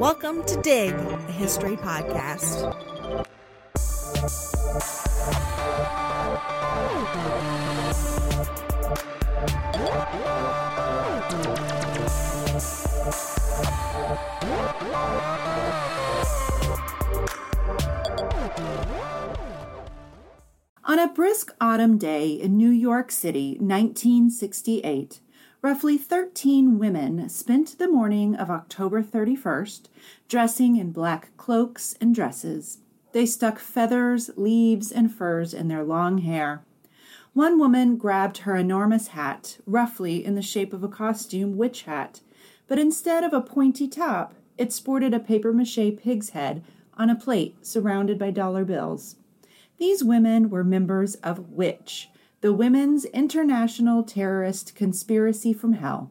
Welcome to Dig, a history podcast. On a brisk autumn day in New York City, 1968, roughly 13 women spent the morning of October 31st dressing in black cloaks and dresses. They stuck feathers, leaves, and furs in their long hair. One woman grabbed her enormous hat, roughly in the shape of a costume witch hat, but instead of a pointy top, it sported a papier mache pig's head on a plate surrounded by dollar bills. These women were members of Witch, the Women's International Terrorist Conspiracy from Hell,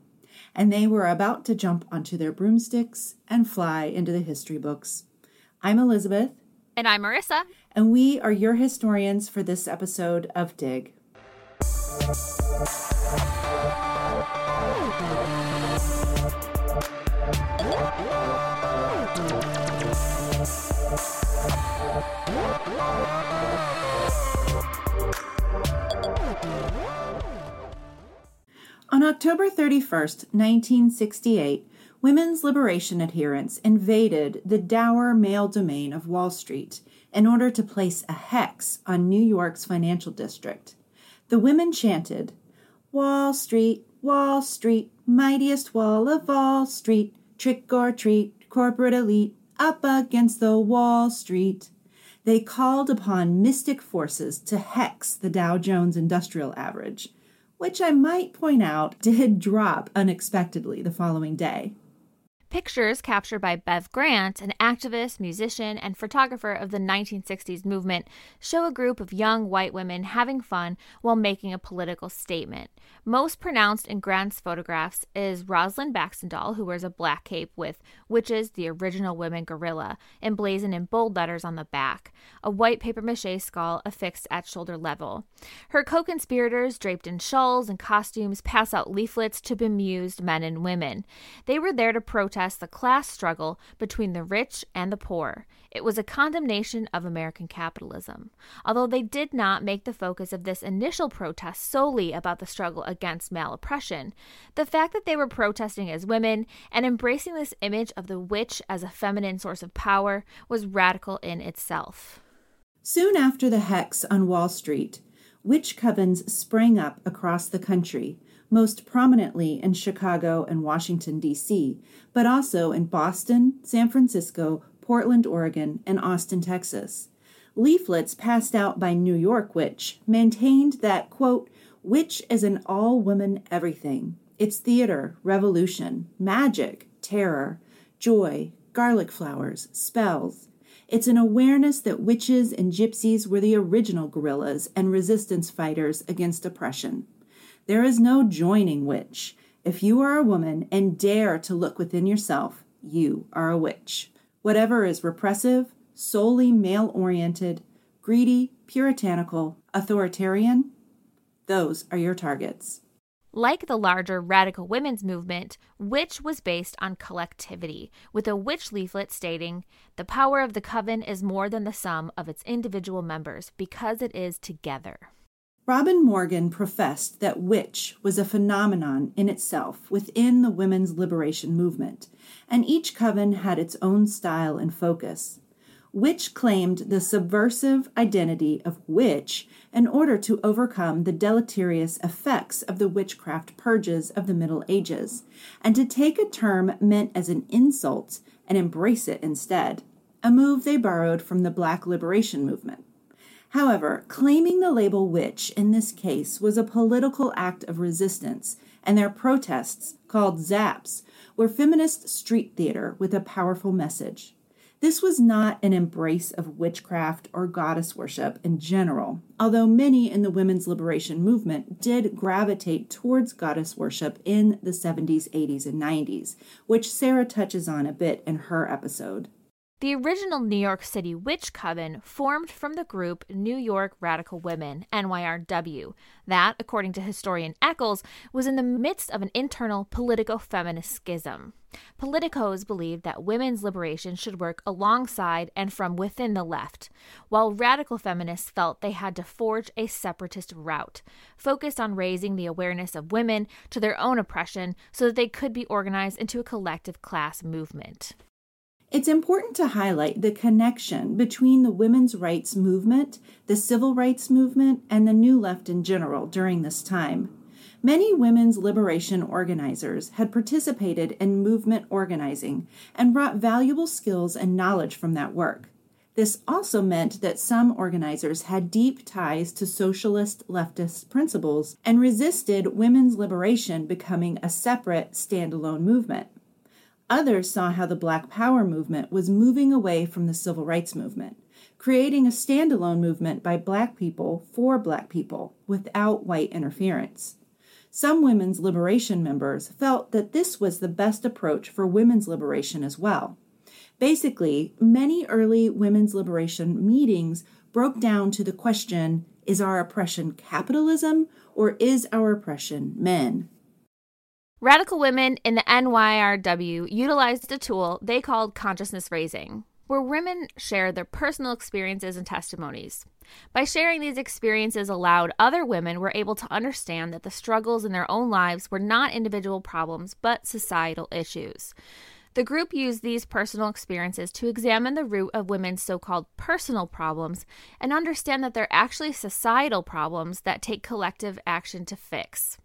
and they were about to jump onto their broomsticks and fly into the history books. I'm Elizabeth. And I'm Marissa. And we are your historians for this episode of Dig. On October 31st, 1968, women's liberation adherents invaded the dour male domain of Wall Street in order to place a hex on New York's financial district. The women chanted, Wall Street, Wall Street, mightiest wall of Wall Street, trick or treat, corporate elite, up against the Wall Street. They called upon mystic forces to hex the Dow Jones Industrial Average which I might point out did drop unexpectedly the following day. Pictures captured by Bev Grant, an activist, musician, and photographer of the 1960s movement, show a group of young white women having fun while making a political statement. Most pronounced in Grant's photographs is Rosalyn Baxandall, who wears a black cape with Witches, the original women guerrilla, emblazoned in bold letters on the back, a white papier mache skull affixed at shoulder level. Her co conspirators, draped in shawls and costumes, pass out leaflets to bemused men and women. They were there to protest protest the class struggle between the rich and the poor. It was a condemnation of American capitalism. Although they did not make the focus of this initial protest solely about the struggle against male oppression, the fact that they were protesting as women and embracing this image of the witch as a feminine source of power was radical in itself. Soon after the hex on Wall Street, witch covens sprang up across the country, most prominently in Chicago and Washington, D.C., but also in Boston, San Francisco, Portland, Oregon, and Austin, Texas. Leaflets passed out by New York Witch maintained that, quote, Witch is an all woman everything. It's theater, revolution, magic, terror, joy, garlic flowers, spells. It's an awareness that witches and gypsies were the original guerrillas and resistance fighters against oppression. There is no joining witch. If you are a woman and dare to look within yourself, you are a witch. Whatever is repressive, solely male oriented, greedy, puritanical, authoritarian, those are your targets. Like the larger radical women's movement, Witch was based on collectivity, with a witch leaflet stating, The power of the coven is more than the sum of its individual members because it is together. Robin Morgan professed that witch was a phenomenon in itself within the women's liberation movement, and each coven had its own style and focus. Witch claimed the subversive identity of witch in order to overcome the deleterious effects of the witchcraft purges of the Middle Ages, and to take a term meant as an insult and embrace it instead, a move they borrowed from the Black liberation movement. However, claiming the label witch in this case was a political act of resistance, and their protests, called ZAPs, were feminist street theater with a powerful message. This was not an embrace of witchcraft or goddess worship in general, although many in the women's liberation movement did gravitate towards goddess worship in the 70s, 80s, and 90s, which Sarah touches on a bit in her episode. The original New York City Witch Coven formed from the group New York Radical Women, NYRW. That, according to historian Echols, was in the midst of an internal politico feminist schism. Politicos believed that women's liberation should work alongside and from within the left, while radical feminists felt they had to forge a separatist route, focused on raising the awareness of women to their own oppression so that they could be organized into a collective class movement. It's important to highlight the connection between the women's rights movement, the civil rights movement, and the New Left in general during this time. Many women's liberation organizers had participated in movement organizing and brought valuable skills and knowledge from that work. This also meant that some organizers had deep ties to socialist leftist principles and resisted women's liberation becoming a separate, standalone movement. Others saw how the Black Power movement was moving away from the civil rights movement, creating a standalone movement by Black people for Black people without white interference. Some women's liberation members felt that this was the best approach for women's liberation as well. Basically, many early women's liberation meetings broke down to the question is our oppression capitalism or is our oppression men? Radical women in the NYRW utilized a tool they called consciousness raising, where women shared their personal experiences and testimonies. By sharing these experiences aloud, other women were able to understand that the struggles in their own lives were not individual problems, but societal issues. The group used these personal experiences to examine the root of women's so called personal problems and understand that they're actually societal problems that take collective action to fix.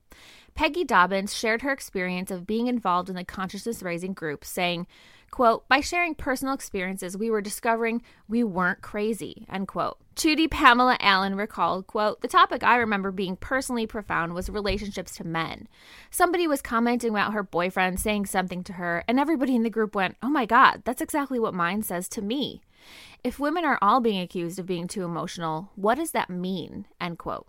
Peggy Dobbins shared her experience of being involved in the consciousness raising group, saying, quote, by sharing personal experiences, we were discovering we weren't crazy, end quote. Judy Pamela Allen recalled, quote, the topic I remember being personally profound was relationships to men. Somebody was commenting about her boyfriend saying something to her, and everybody in the group went, oh my God, that's exactly what mine says to me. If women are all being accused of being too emotional, what does that mean? End quote.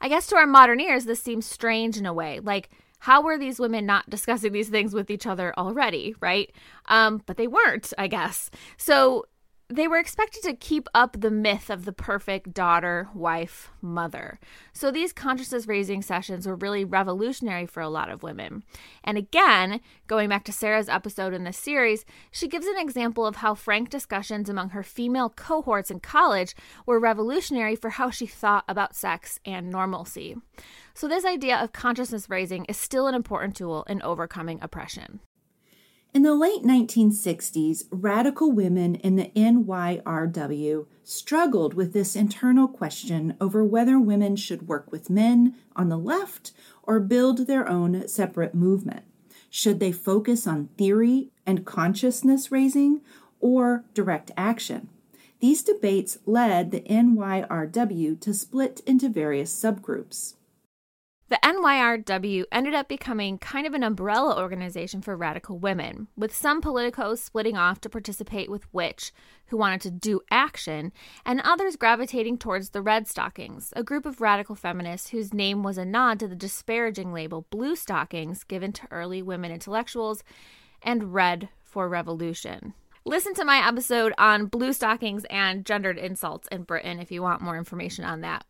I guess to our modern ears, this seems strange in a way. Like, how were these women not discussing these things with each other already, right? Um, but they weren't, I guess. So they were expected to keep up the myth of the perfect daughter, wife, mother. So these consciousness raising sessions were really revolutionary for a lot of women. And again, going back to Sarah's episode in this series, she gives an example of how frank discussions among her female cohorts in college were revolutionary for how she thought about sex and normalcy. So, this idea of consciousness raising is still an important tool in overcoming oppression. In the late 1960s, radical women in the NYRW struggled with this internal question over whether women should work with men on the left or build their own separate movement. Should they focus on theory and consciousness raising or direct action? These debates led the NYRW to split into various subgroups. The NYRW ended up becoming kind of an umbrella organization for radical women, with some politicos splitting off to participate with Witch, who wanted to do action, and others gravitating towards the Red Stockings, a group of radical feminists whose name was a nod to the disparaging label Blue Stockings given to early women intellectuals, and Red for Revolution. Listen to my episode on blue stockings and gendered insults in Britain if you want more information on that.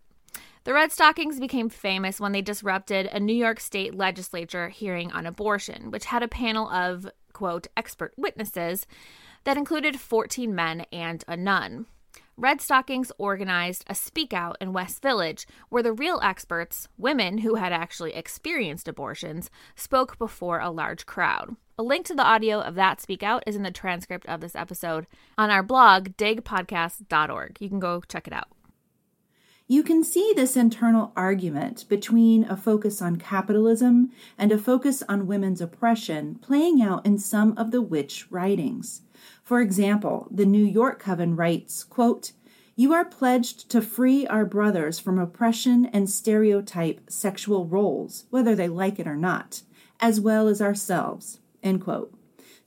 The Red Stockings became famous when they disrupted a New York state legislature hearing on abortion, which had a panel of, quote, expert witnesses that included 14 men and a nun. Red Stockings organized a speak out in West Village where the real experts, women who had actually experienced abortions, spoke before a large crowd. A link to the audio of that speak out is in the transcript of this episode on our blog, digpodcast.org. You can go check it out. You can see this internal argument between a focus on capitalism and a focus on women's oppression playing out in some of the witch writings. For example, the New York Coven writes, quote, You are pledged to free our brothers from oppression and stereotype sexual roles, whether they like it or not, as well as ourselves. End quote.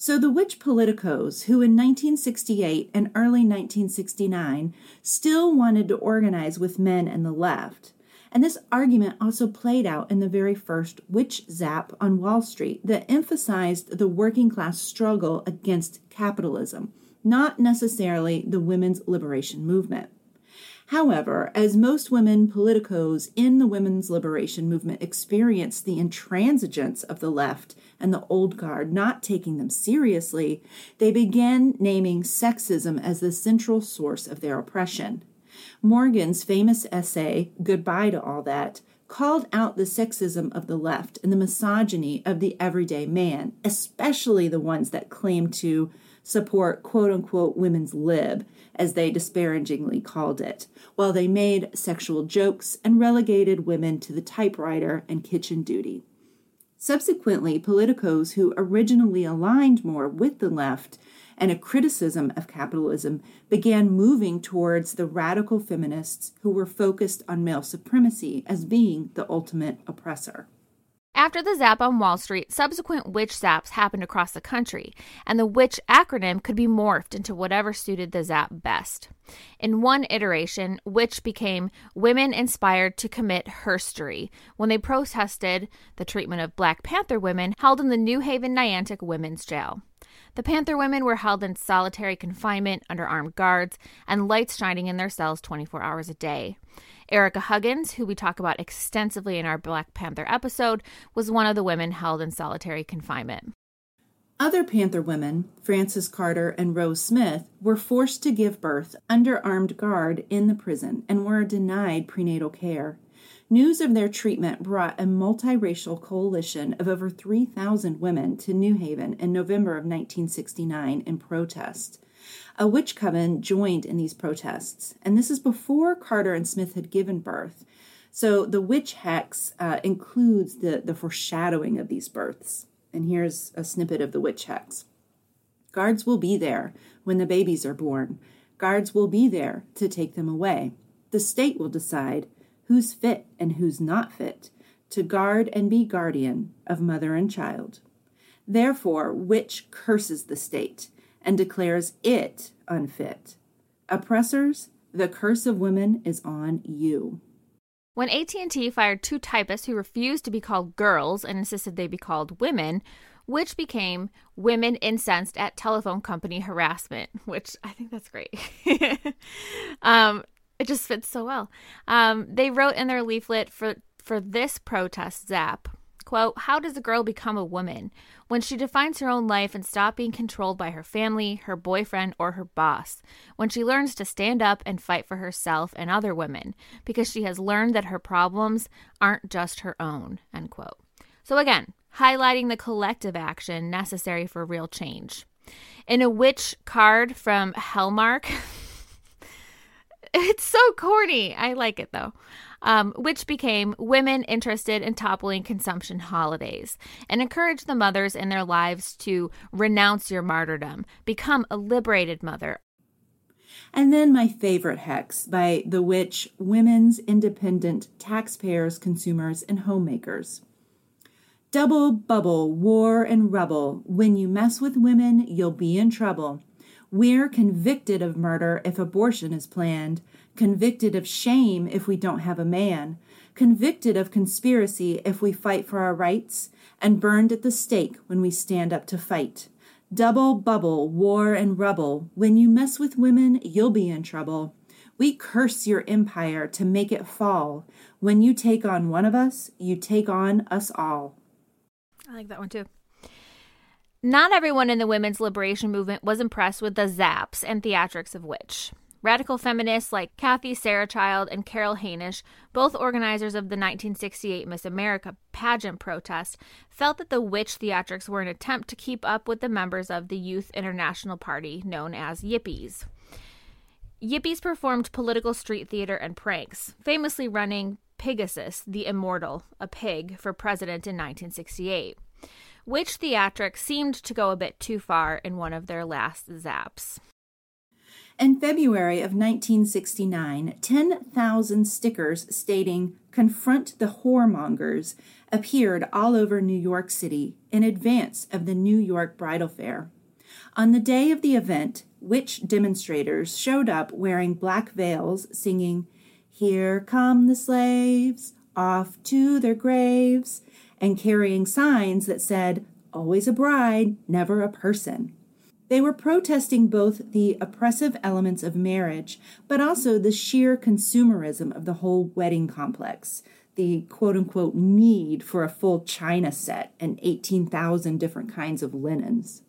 So the witch politicos, who in 1968 and early 1969 still wanted to organize with men and the left, and this argument also played out in the very first witch zap on Wall Street that emphasized the working class struggle against capitalism, not necessarily the women's liberation movement. However, as most women politicos in the women's liberation movement experienced the intransigence of the left and the old guard not taking them seriously, they began naming sexism as the central source of their oppression. Morgan's famous essay, Goodbye to All That, called out the sexism of the left and the misogyny of the everyday man, especially the ones that claim to support quote unquote women's lib, as they disparagingly called it, while they made sexual jokes and relegated women to the typewriter and kitchen duty. Subsequently, politicos who originally aligned more with the left and a criticism of capitalism began moving towards the radical feminists who were focused on male supremacy as being the ultimate oppressor. After the zap on Wall Street, subsequent witch zaps happened across the country, and the witch acronym could be morphed into whatever suited the zap best. In one iteration, witch became women inspired to commit herstory when they protested the treatment of Black Panther women held in the New Haven Niantic Women's Jail. The Panther women were held in solitary confinement under armed guards and lights shining in their cells 24 hours a day. Ericka Huggins, who we talk about extensively in our Black Panther episode, was one of the women held in solitary confinement. Other Panther women, Frances Carter and Rose Smith, were forced to give birth under armed guard in the prison and were denied prenatal care. News of their treatment brought a multiracial coalition of over 3,000 women to New Haven in November of 1969 in protest. A witch coven joined in these protests, and this is before Carter and Smith had given birth. So the witch hex uh, includes the, the foreshadowing of these births. And here's a snippet of the witch hex Guards will be there when the babies are born. Guards will be there to take them away. The state will decide who's fit and who's not fit to guard and be guardian of mother and child. Therefore, witch curses the state and declares it unfit. Oppressors, the curse of women is on you. When AT&T fired two typists who refused to be called girls and insisted they be called women, witch became women incensed at telephone company harassment, which I think that's great. um, it just fits so well. Um, they wrote in their leaflet for for this protest zap Quote, How does a girl become a woman? When she defines her own life and stop being controlled by her family, her boyfriend, or her boss. When she learns to stand up and fight for herself and other women, because she has learned that her problems aren't just her own. End quote. So again, highlighting the collective action necessary for real change. In a witch card from Hellmark, it's so corny. I like it though um, witch became women interested in toppling consumption holidays and encouraged the mothers in their lives to renounce your martyrdom, become a liberated mother. And then my favorite hex by the witch Women's Independent Taxpayers, Consumers, and Homemakers. Double bubble, war and rubble. When you mess with women, you'll be in trouble. We're convicted of murder if abortion is planned convicted of shame if we don't have a man, convicted of conspiracy if we fight for our rights, and burned at the stake when we stand up to fight. Double bubble, war and rubble. When you mess with women, you'll be in trouble. We curse your empire to make it fall. When you take on one of us, you take on us all. I like that one too. Not everyone in the women's liberation movement was impressed with the zaps and theatrics of witch. Radical feminists like Kathie Sarachild and Carol Hanisch, both organizers of the 1968 Miss America pageant protest, felt that the witch theatrics were an attempt to keep up with the members of the Youth International Party, known as Yippies. Yippies performed political street theater and pranks, famously running Pigasus, the Immortal, a pig, for president in 1968. Witch theatrics seemed to go a bit too far in one of their last zaps. In February of 1969, 10,000 stickers stating Confront the Whoremongers appeared all over New York City in advance of the New York Bridal Fair. On the day of the event, witch demonstrators showed up wearing black veils, singing, Here come the slaves, off to their graves, and carrying signs that said, Always a bride, never a person. They were protesting both the oppressive elements of marriage, but also the sheer consumerism of the whole wedding complex, the quote unquote need for a full china set and 18,000 different kinds of linens.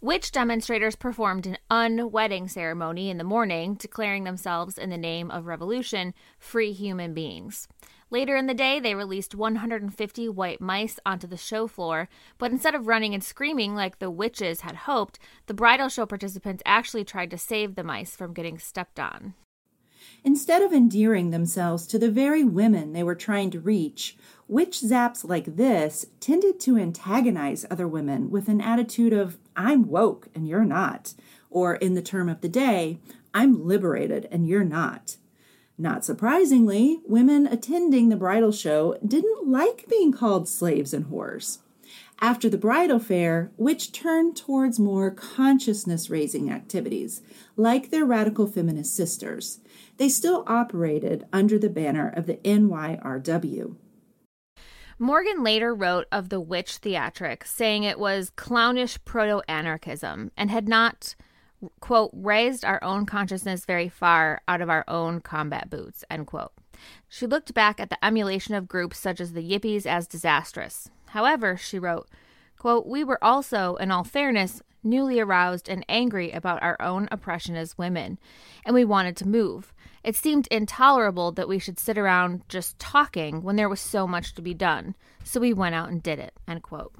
Witch demonstrators performed an unwedding ceremony in the morning, declaring themselves, in the name of revolution, free human beings. Later in the day, they released 150 white mice onto the show floor, but instead of running and screaming like the witches had hoped, the bridal show participants actually tried to save the mice from getting stepped on. Instead of endearing themselves to the very women they were trying to reach, witch zaps like this tended to antagonize other women with an attitude of, I'm woke and you're not, or in the term of the day, I'm liberated and you're not. Not surprisingly, women attending the bridal show didn't like being called slaves and whores. After the bridal fair, witch turned towards more consciousness raising activities, like their radical feminist sisters, they still operated under the banner of the NYRW. Morgan later wrote of the witch theatric, saying it was clownish proto anarchism and had not quote, raised our own consciousness very far out of our own combat boots, end quote. She looked back at the emulation of groups such as the Yippies as disastrous. However, she wrote, quote, We were also, in all fairness, newly aroused and angry about our own oppression as women, and we wanted to move. It seemed intolerable that we should sit around just talking when there was so much to be done, so we went out and did it. End quote.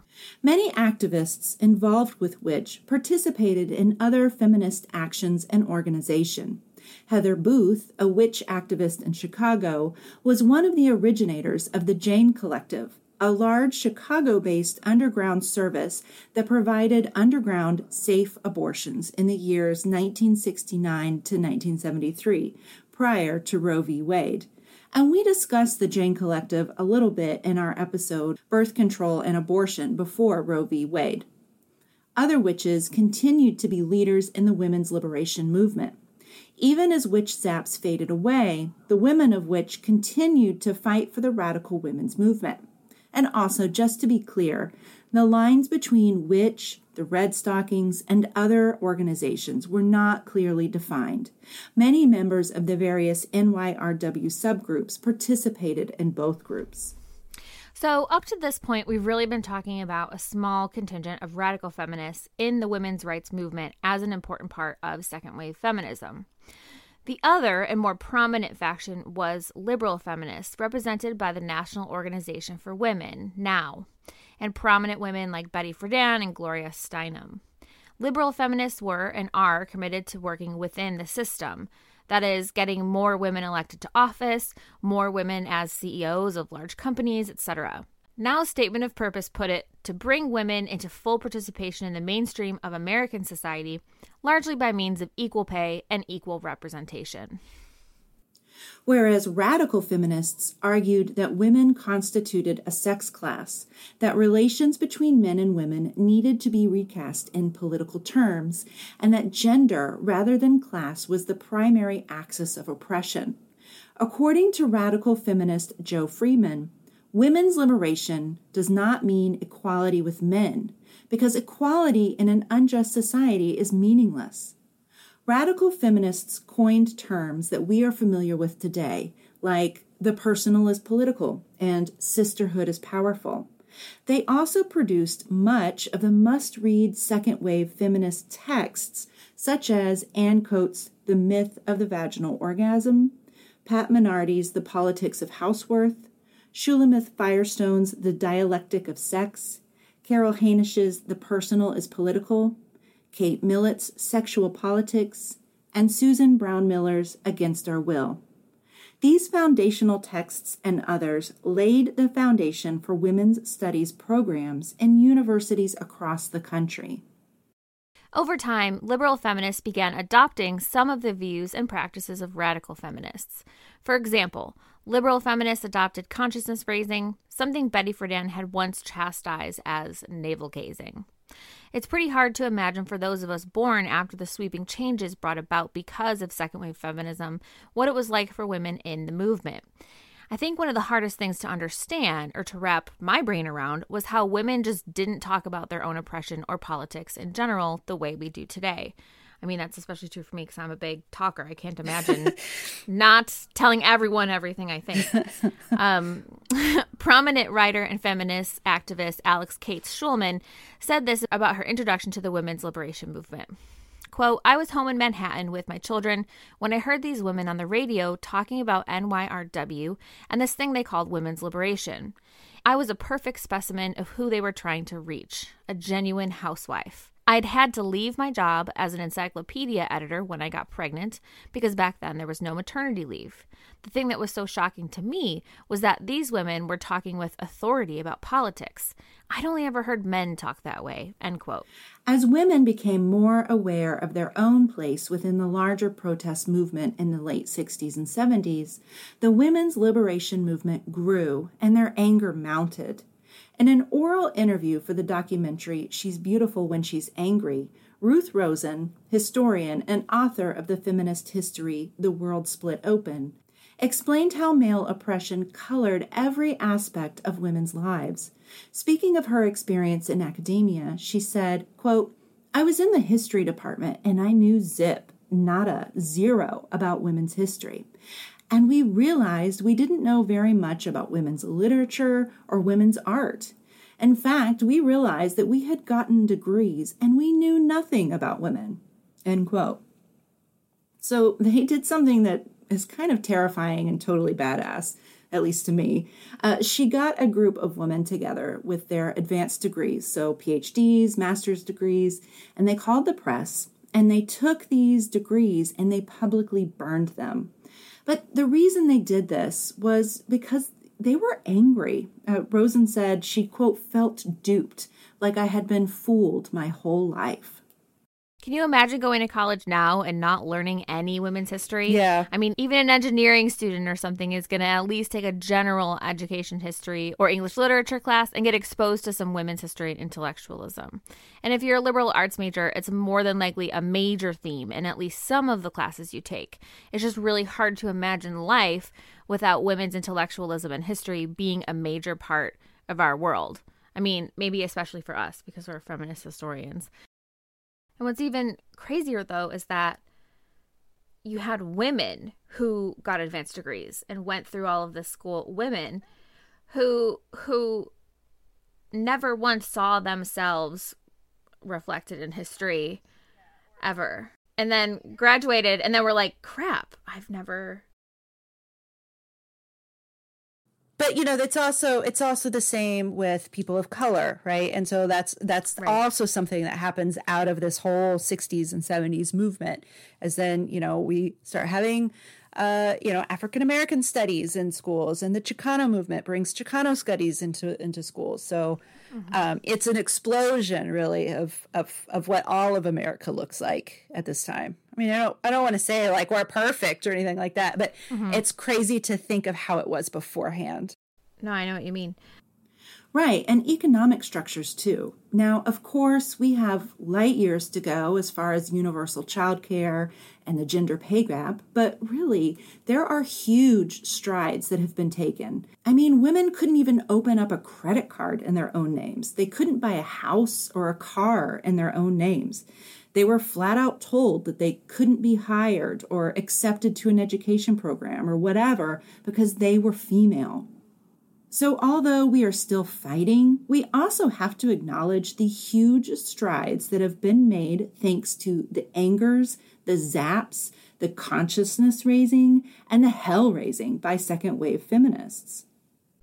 Many activists involved with Witch participated in other feminist actions and organization. Heather Booth, a witch activist in Chicago, was one of the originators of the Jane Collective, a large Chicago based underground service that provided underground safe abortions in the years 1969 to 1973, prior to Roe v. Wade. And we discussed the Jane Collective a little bit in our episode Birth Control and Abortion before Roe v. Wade. Other witches continued to be leaders in the women's liberation movement. Even as witch zaps faded away, the women of witch continued to fight for the radical women's movement. And also, just to be clear, the lines between witch, the Red Stockings, and other organizations were not clearly defined. Many members of the various NYRW subgroups participated in both groups. So, up to this point, we've really been talking about a small contingent of radical feminists in the women's rights movement as an important part of second wave feminism. The other and more prominent faction was liberal feminists, represented by the National Organization for Women, NOW, and prominent women like Betty Friedan and Gloria Steinem. Liberal feminists were and are committed to working within the system. That is, getting more women elected to office, more women as CEOs of large companies, etc. Now's statement of purpose put it to bring women into full participation in the mainstream of American society, largely by means of equal pay and equal representation. Whereas radical feminists argued that women constituted a sex class, that relations between men and women needed to be recast in political terms, and that gender rather than class was the primary axis of oppression. According to radical feminist Jo Freeman, Women's liberation does not mean equality with men, because equality in an unjust society is meaningless. Radical feminists coined terms that we are familiar with today, like the personal is political and sisterhood is powerful. They also produced much of the must read second wave feminist texts, such as Anne Koedt's The Myth of the Vaginal Orgasm, Pat Mainardi's The Politics of Housework, Shulamith Firestone's The Dialectic of Sex, Carol Hanisch's The Personal is Political, Kate Millett's Sexual Politics, and Susan Brownmiller's Against Our Will. These foundational texts and others laid the foundation for women's studies programs in universities across the country. Over time, liberal feminists began adopting some of the views and practices of radical feminists. For example, liberal feminists adopted consciousness raising, something Betty Friedan had once chastised as navel gazing. It's pretty hard to imagine for those of us born after the sweeping changes brought about because of second wave feminism what it was like for women in the movement. I think one of the hardest things to understand or to wrap my brain around was how women just didn't talk about their own oppression or politics in general the way we do today. I mean, that's especially true for me because I'm a big talker. I can't imagine not telling everyone everything I think. Um, prominent writer and feminist activist Alix Kates Shulman said this about her introduction to the women's liberation movement. Quote, I was home in Manhattan with my children when I heard these women on the radio talking about NYRW and this thing they called women's liberation. I was a perfect specimen of who they were trying to reach a genuine housewife. I'd had to leave my job as an encyclopedia editor when I got pregnant because back then there was no maternity leave. The thing that was so shocking to me was that these women were talking with authority about politics. I'd only ever heard men talk that way. End quote. As women became more aware of their own place within the larger protest movement in the late 60s and 70s, the women's liberation movement grew and their anger mounted. In an oral interview for the documentary She's Beautiful When She's Angry, Ruth Rosen, historian and author of the feminist history The World Split Open, explained how male oppression colored every aspect of women's lives. Speaking of her experience in academia, she said, quote, I was in the history department and I knew zip, nada, zero about women's history. And we realized we didn't know very much about women's literature or women's art. In fact, we realized that we had gotten degrees and we knew nothing about women. End quote. So they did something that is kind of terrifying and totally badass, at least to me. Uh, she got a group of women together with their advanced degrees, so PhDs, master's degrees, and they called the press and they took these degrees and they publicly burned them. But the reason they did this was because they were angry. Uh, Rosen said she, quote, felt duped, like I had been fooled my whole life. Can you imagine going to college now and not learning any women's history? Yeah. I mean, even an engineering student or something is going to at least take a general education history or English literature class and get exposed to some women's history and intellectualism. And if you're a liberal arts major, it's more than likely a major theme in at least some of the classes you take. It's just really hard to imagine life without women's intellectualism and history being a major part of our world. I mean, maybe especially for us because we're feminist historians. And what's even crazier, though, is that you had women who got advanced degrees and went through all of this school, women who who never once saw themselves reflected in history ever. And then graduated and then were like, crap, I've never but you know that's also it's also the same with people of color right and so that's that's right. also something that happens out of this whole 60s and 70s movement as then you know we start having uh, you know African American studies in schools, and the Chicano movement brings Chicano studies into into schools. So mm-hmm. um, it's an explosion, really, of of of what all of America looks like at this time. I mean, I don't I don't want to say like we're perfect or anything like that, but mm-hmm. it's crazy to think of how it was beforehand. No, I know what you mean. Right, and economic structures too. Now, of course, we have light years to go as far as universal childcare and the gender pay gap, but really, there are huge strides that have been taken. I mean, women couldn't even open up a credit card in their own names, they couldn't buy a house or a car in their own names. They were flat out told that they couldn't be hired or accepted to an education program or whatever because they were female. So, although we are still fighting, we also have to acknowledge the huge strides that have been made thanks to the angers, the zaps, the consciousness raising, and the hell raising by second wave feminists.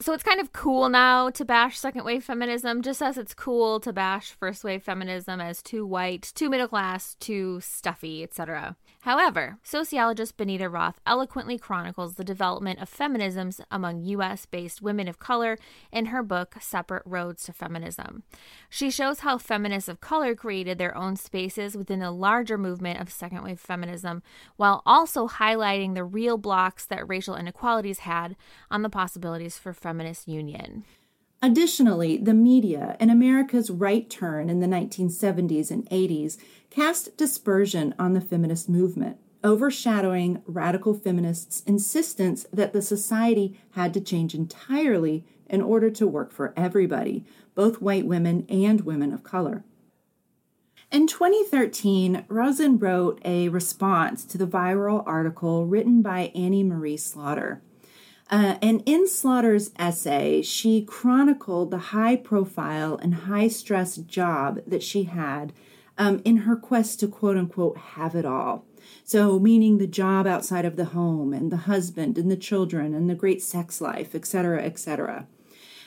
So it's kind of cool now to bash second wave feminism, just as it's cool to bash first wave feminism as too white, too middle class, too stuffy, etc. However, sociologist Benita Roth eloquently chronicles the development of feminisms among U.S. based women of color in her book, Separate Roads to Feminism. She shows how feminists of color created their own spaces within the larger movement of second wave feminism, while also highlighting the real blocks that racial inequalities had on the possibilities for feminist union. Additionally, the media and America's right turn in the 1970s and 80s cast dispersion on the feminist movement, overshadowing radical feminists' insistence that the society had to change entirely in order to work for everybody, both white women and women of color. In 2013, Rosen wrote a response to the viral article written by Anne-Marie Slaughter. Uh, and in Slaughter's essay, she chronicled the high profile and high stress job that she had um, in her quest to quote unquote have it all. So, meaning the job outside of the home and the husband and the children and the great sex life, etc., etc.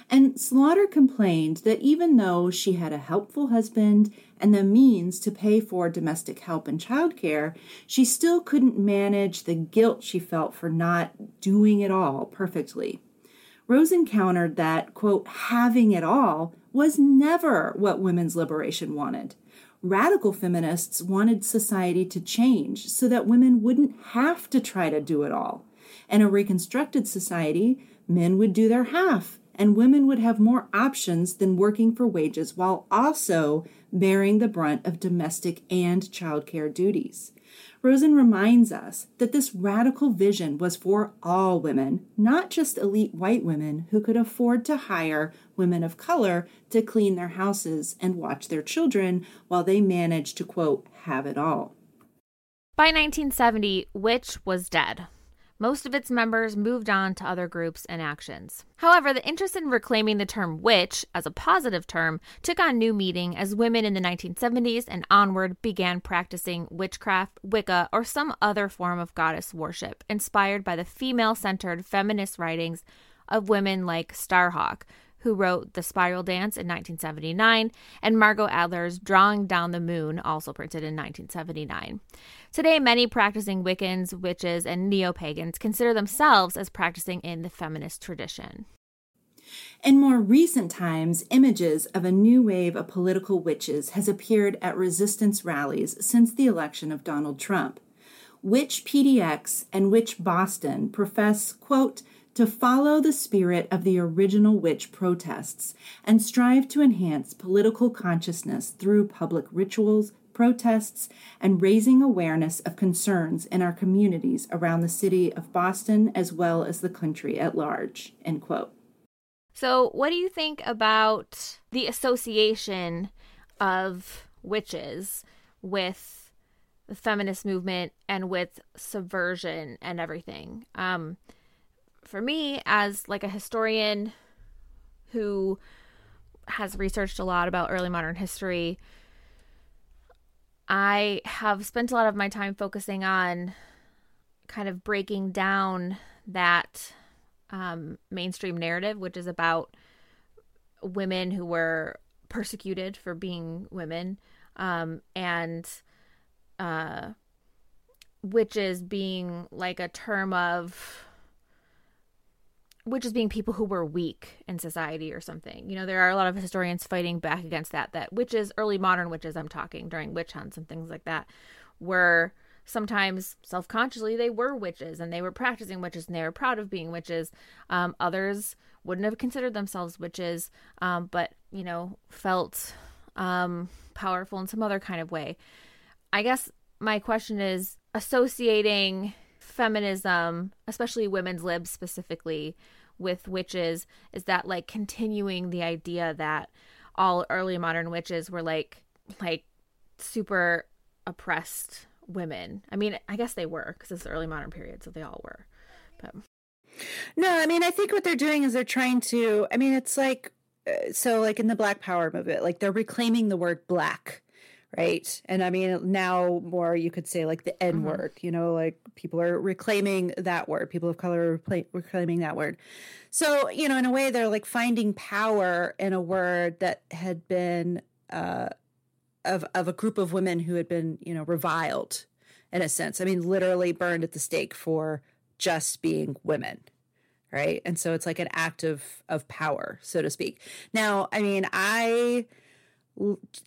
And Slaughter complained that even though she had a helpful husband and the means to pay for domestic help and childcare, she still couldn't manage the guilt she felt for not doing it all perfectly. Rosen countered that, quote, having it all was never what women's liberation wanted. Radical feminists wanted society to change so that women wouldn't have to try to do it all. In a reconstructed society, men would do their half and women would have more options than working for wages while also bearing the brunt of domestic and childcare duties. Rosen reminds us that this radical vision was for all women, not just elite white women who could afford to hire women of color to clean their houses and watch their children while they managed to, quote, have it all. By 1970, Witch was dead most of its members moved on to other groups and actions. However, the interest in reclaiming the term witch as a positive term took on new meaning as women in the 1970s and onward began practicing witchcraft, Wicca, or some other form of goddess worship, inspired by the female centered feminist writings of women like Starhawk, who wrote The Spiral Dance in 1979, and Margot Adler's Drawing Down the Moon, also printed in 1979. Today, many practicing Wiccans, witches, and neo pagans consider themselves as practicing in the feminist tradition. In more recent times, images of a new wave of political witches has appeared at resistance rallies since the election of Donald Trump. Witch PDX and Witch Boston profess, quote, to follow the spirit of the original witch protests and strive to enhance political consciousness through public rituals, protests, and raising awareness of concerns in our communities around the city of Boston as well as the country at large. End quote. So, what do you think about the association of witches with the feminist movement and with subversion and everything? Um, for me as like a historian who has researched a lot about early modern history i have spent a lot of my time focusing on kind of breaking down that um, mainstream narrative which is about women who were persecuted for being women um, and uh, witches being like a term of witches being people who were weak in society or something. You know, there are a lot of historians fighting back against that, that witches, early modern witches, I'm talking during witch hunts and things like that, were sometimes self consciously they were witches and they were practicing witches and they were proud of being witches. Um, others wouldn't have considered themselves witches, um, but, you know, felt um, powerful in some other kind of way. I guess my question is associating feminism, especially women's libs specifically, with witches, is that like continuing the idea that all early modern witches were like like super oppressed women. I mean, I guess they were because it's the early modern period, so they all were. But no, I mean, I think what they're doing is they're trying to. I mean, it's like uh, so, like in the Black Power movement, like they're reclaiming the word black right? And I mean, now more you could say like the N mm-hmm. word, mm-hmm. you know, like people are reclaiming that word, people of color are reclaiming that word. So, you know, in a way, they're like finding power in a word that had been, uh, of, of a group of women who had been, you know, reviled in a sense. I mean, literally burned at the stake for just being women. Right. And so it's like an act of of power, so to speak. Now, I mean, I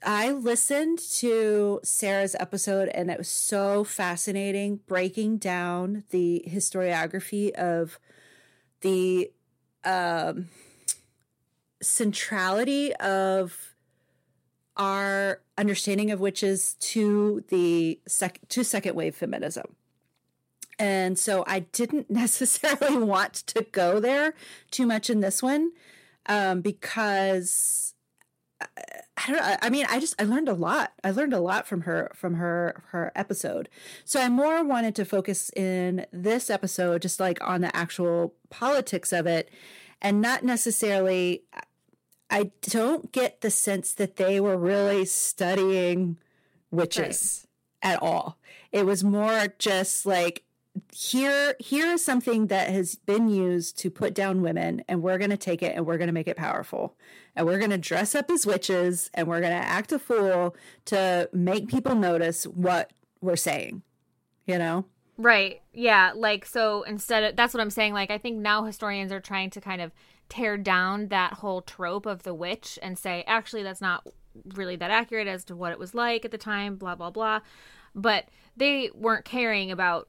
I listened to Sarah's episode and it was so fascinating breaking down the historiography of the um, centrality of our understanding of witches to the sec- to second wave feminism. And so I didn't necessarily want to go there too much in this one um, because I don't know. I mean, I just I learned a lot. I learned a lot from her from her her episode. So I more wanted to focus in this episode just like on the actual politics of it and not necessarily I don't get the sense that they were really studying witches right. at all. It was more just like here here is something that has been used to put down women and we're going to take it and we're going to make it powerful and we're going to dress up as witches and we're going to act a fool to make people notice what we're saying you know? Right yeah like so instead of that's what i'm saying like i think now historians are trying to kind of tear down that whole trope of the witch and say actually that's not really that accurate as to what it was like at the time blah blah blah. But they weren't caring about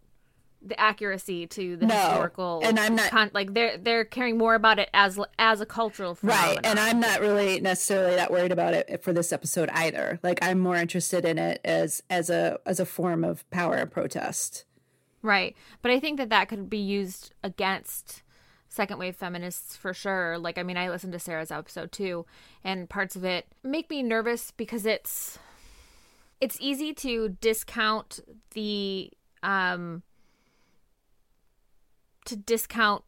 the accuracy to the no. historical and i'm not con- like they're they're caring more about it as as a cultural phenomenon. right and i'm not really necessarily that worried about it for this episode either like i'm more interested in it as as a as a form of power and protest right but i think that that could be used against second wave feminists for sure like i mean i listened to sarah's episode too and parts of it make me nervous because it's it's easy to discount the um to discount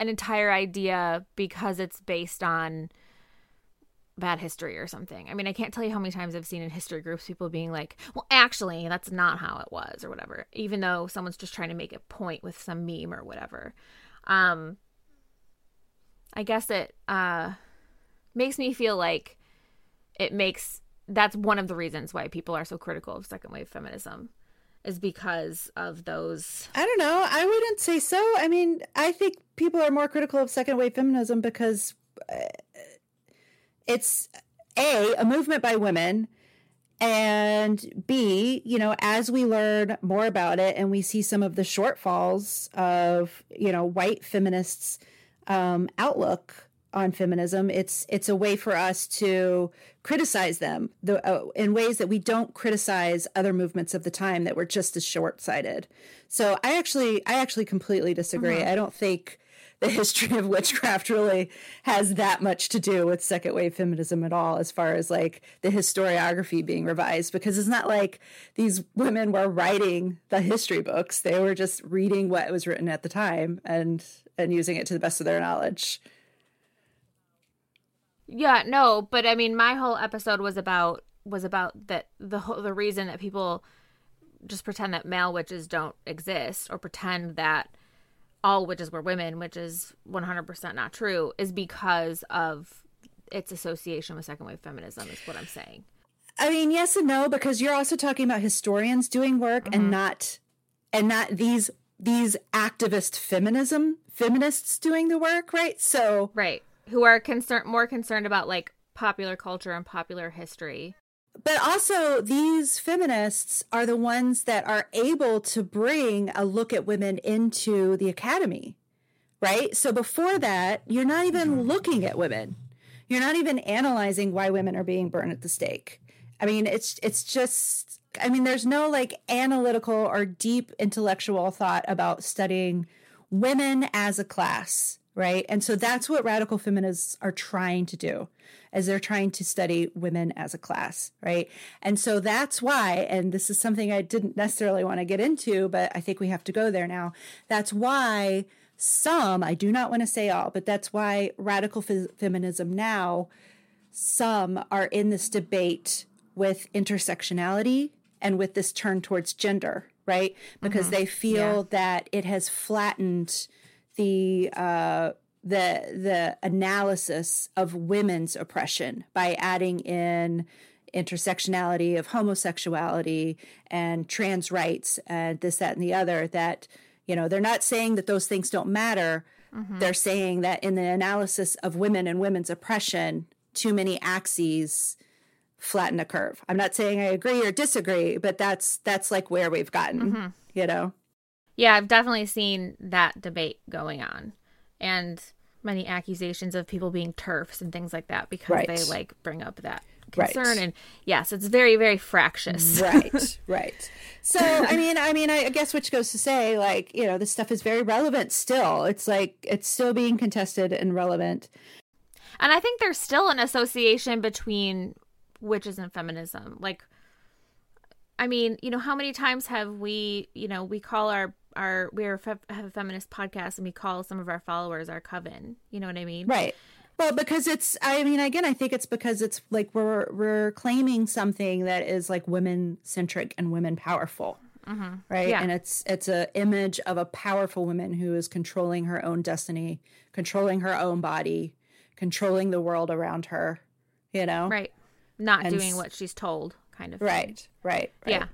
an entire idea because it's based on bad history or something. I mean, I can't tell you how many times I've seen in history groups people being like, well, actually, that's not how it was or whatever, even though someone's just trying to make a point with some meme or whatever. Um, I guess it uh, makes me feel like it makes that's one of the reasons why people are so critical of second wave feminism is because of those I don't know. I wouldn't say so. I mean, I think people are more critical of second wave feminism because uh, it's a a movement by women and b you know as we learn more about it and we see some of the shortfalls of you know white feminists um, outlook on feminism. It's it's a way for us to criticize them the, uh, in ways that we don't criticize other movements of the time that were just as short sighted. So I actually I actually completely disagree. Mm-hmm. I don't think the history of witchcraft really has that much to do with second wave feminism at all as far as like the historiography being revised because it's not like these women were writing the history books they were just reading what was written at the time and and using it to the best of their knowledge yeah, no, but I mean, my whole episode was about was about that the whole the reason that people just pretend that male witches don't exist or pretend that all witches were women, which is 100% not true, is because of its association with second wave feminism, is what I'm saying. I mean, yes and no, because you're also talking about historians doing work mm-hmm. and not and not these these activist feminism feminists doing the work, right? So right who are concerned more concerned about like popular culture and popular history. But also, these feminists are the ones that are able to bring a look at women into the academy, right? So before that, you're not even mm-hmm. looking at women. You're not even analyzing why women are being burned at the stake. I mean, it's it's just I mean, there's no like analytical or deep intellectual thought about studying women as a class right? And so that's what radical feminists are trying to do as they're trying to study women as a class, right? And so that's why, and this is something I didn't necessarily want to get into, but I think we have to go there now. That's why some, I do not want to say all, but that's why radical feminism now, some are in this debate with intersectionality and with this turn towards gender, right? Because mm-hmm. they feel yeah. that it has flattened the uh, the the analysis of women's oppression by adding in intersectionality of homosexuality and trans rights and this that and the other that you know they're not saying that those things don't matter mm-hmm. they're saying that in the analysis of women and women's oppression too many axes flatten a curve i'm not saying i agree or disagree but that's that's like where we've gotten mm-hmm. you know yeah i've definitely seen that debate going on and many accusations of people being turfs and things like that because right. they like bring up that concern. Right. and yes it's very very fractious. Right right. So i mean i mean i guess which goes to say like you know this stuff is very relevant still. It's like it's still being contested and relevant. And i think there's still an association between witches and feminism. Like i mean you know how many times have we you know we call our our we are fe- have a feminist podcast and we call some of our followers our coven. You know what I mean? Right. Well, because it's I mean again I think it's because it's like we're we're claiming something that is like women centric and women powerful. Mm-hmm. Right. Yeah. And it's it's a image of a powerful woman who is controlling her own destiny, controlling her own body, controlling the world around her, you know? Right. Not and doing what she's told, kind of. Thing. Right. Right. Right. Yeah.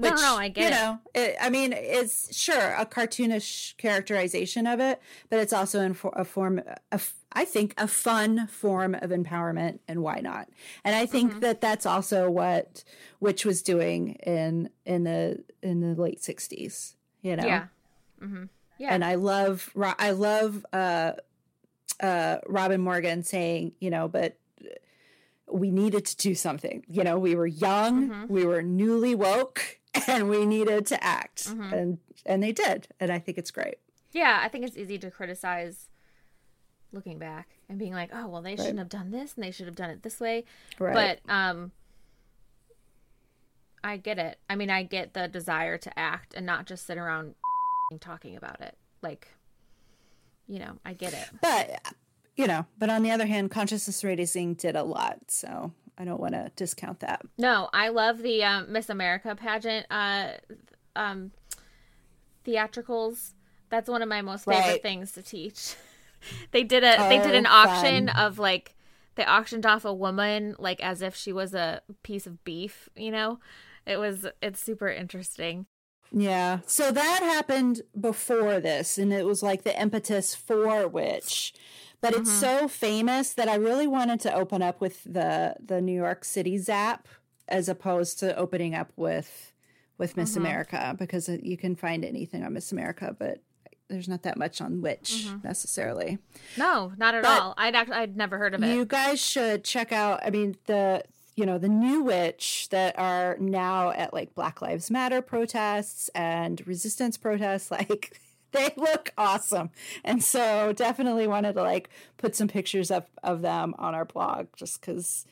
Which, no, no, I get you know, it, I mean, it's sure a cartoonish characterization of it, but it's also in for, a form, a, I think, a fun form of empowerment, and why not? And I think mm-hmm. that that's also what Witch was doing in in the in the late '60s. You know, yeah, mm-hmm. yeah. And I love, I love uh, uh, Robin Morgan saying, you know, but we needed to do something. You know, we were young, mm-hmm. we were newly woke and we needed to act. Mm-hmm. and and they did. And i think it's great. Yeah i think it's easy to criticize looking back and being like oh well they right. shouldn't have done this and they should have done it this way. Right. but um i get it. I mean i get the desire to act and not just sit around talking about it. Like you know i get it. But you know but on the other hand consciousness raising did a lot. So I don't want to discount that. No, I love the um, Miss America pageant uh, um, theatricals. That's one of my most favorite right. things to teach. they did a oh, they did an oh, auction fun. of like they auctioned off a woman like as if she was a piece of beef, you know? It was it's super interesting. Yeah. So that happened before this and it was like the impetus for Witch but mm-hmm. it's so famous that I really wanted to open up with the the New York City Zap as opposed to opening up with with Miss mm-hmm. America because you can find anything on Miss America, but there's not that much on Witch mm-hmm. necessarily. No, not at but all. I'd actually I'd never heard of it. You guys should check out. I mean the you know the new witch that are now at like Black Lives Matter protests and resistance protests like they look awesome. And so definitely wanted to like put some pictures of, of them on our blog just because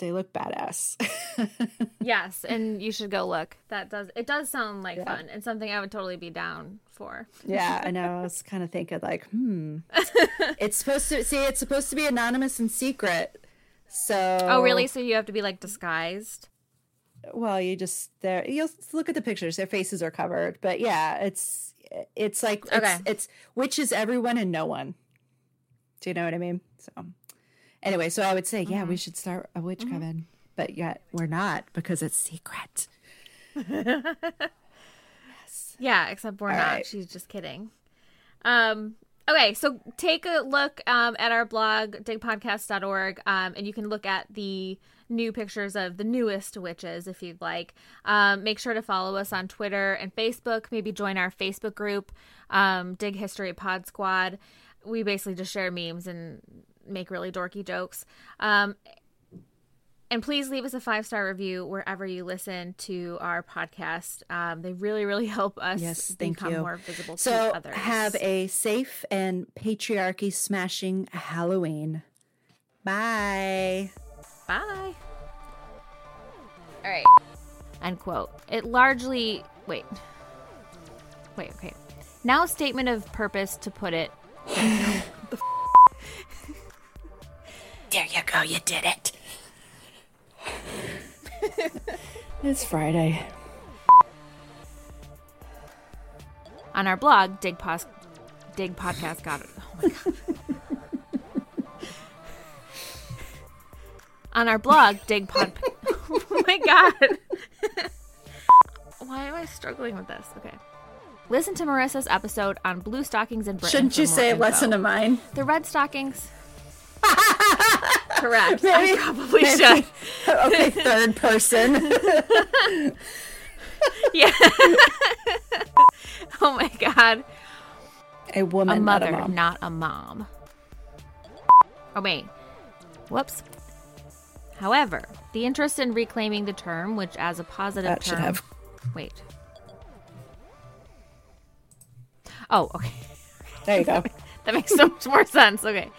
they look badass. yes, and you should go look. That does it does sound like yeah. fun and something I would totally be down for. yeah, I know. I was kind of thinking like, hmm. it's supposed to see it's supposed to be anonymous and secret. So Oh really? So you have to be like disguised? Well, you just there you'll look at the pictures, their faces are covered. But yeah, it's it's like it's, okay. it's which is everyone and no one. Do you know what I mean? So anyway, so I would say, yeah, mm-hmm. we should start a witch mm-hmm. coven, but yet we're not because it's secret. yes. Yeah, except we're All not. Right. She's just kidding. Um, okay, so take a look um, at our blog, digpodcast.org, um, and you can look at the new pictures of the newest witches if you'd like. Um, make sure to follow us on Twitter and Facebook. Maybe join our Facebook group, um, Dig History Pod Squad. We basically just share memes and make really dorky jokes. Um, and please leave us a five star review wherever you listen to our podcast. Um, they really, really help us yes, become you. more visible so to others. Have a safe and patriarchy smashing Halloween. Bye. Bye. All right. End quote. It largely. Wait. Wait, okay. Now, statement of purpose to put it. there you go. You did it. it's Friday. On our blog, Dig, Pos- Dig Podcast got it. Oh my God. On our blog, Dig Pod. Oh god. Why am I struggling with this? Okay. Listen to Marissa's episode on blue stockings in Britain. Shouldn't you say info. listen to mine? the Redstockings? Correct. Maybe- I probably maybe- should. okay, third person. Yeah. oh my god. a woman, a not mother, a mom. not a mom. Oh, wait. Whoops. However, the interest in reclaiming the term, witch as a positive That should have- Wait. Oh, okay. There you go. That makes so much more sense. Okay.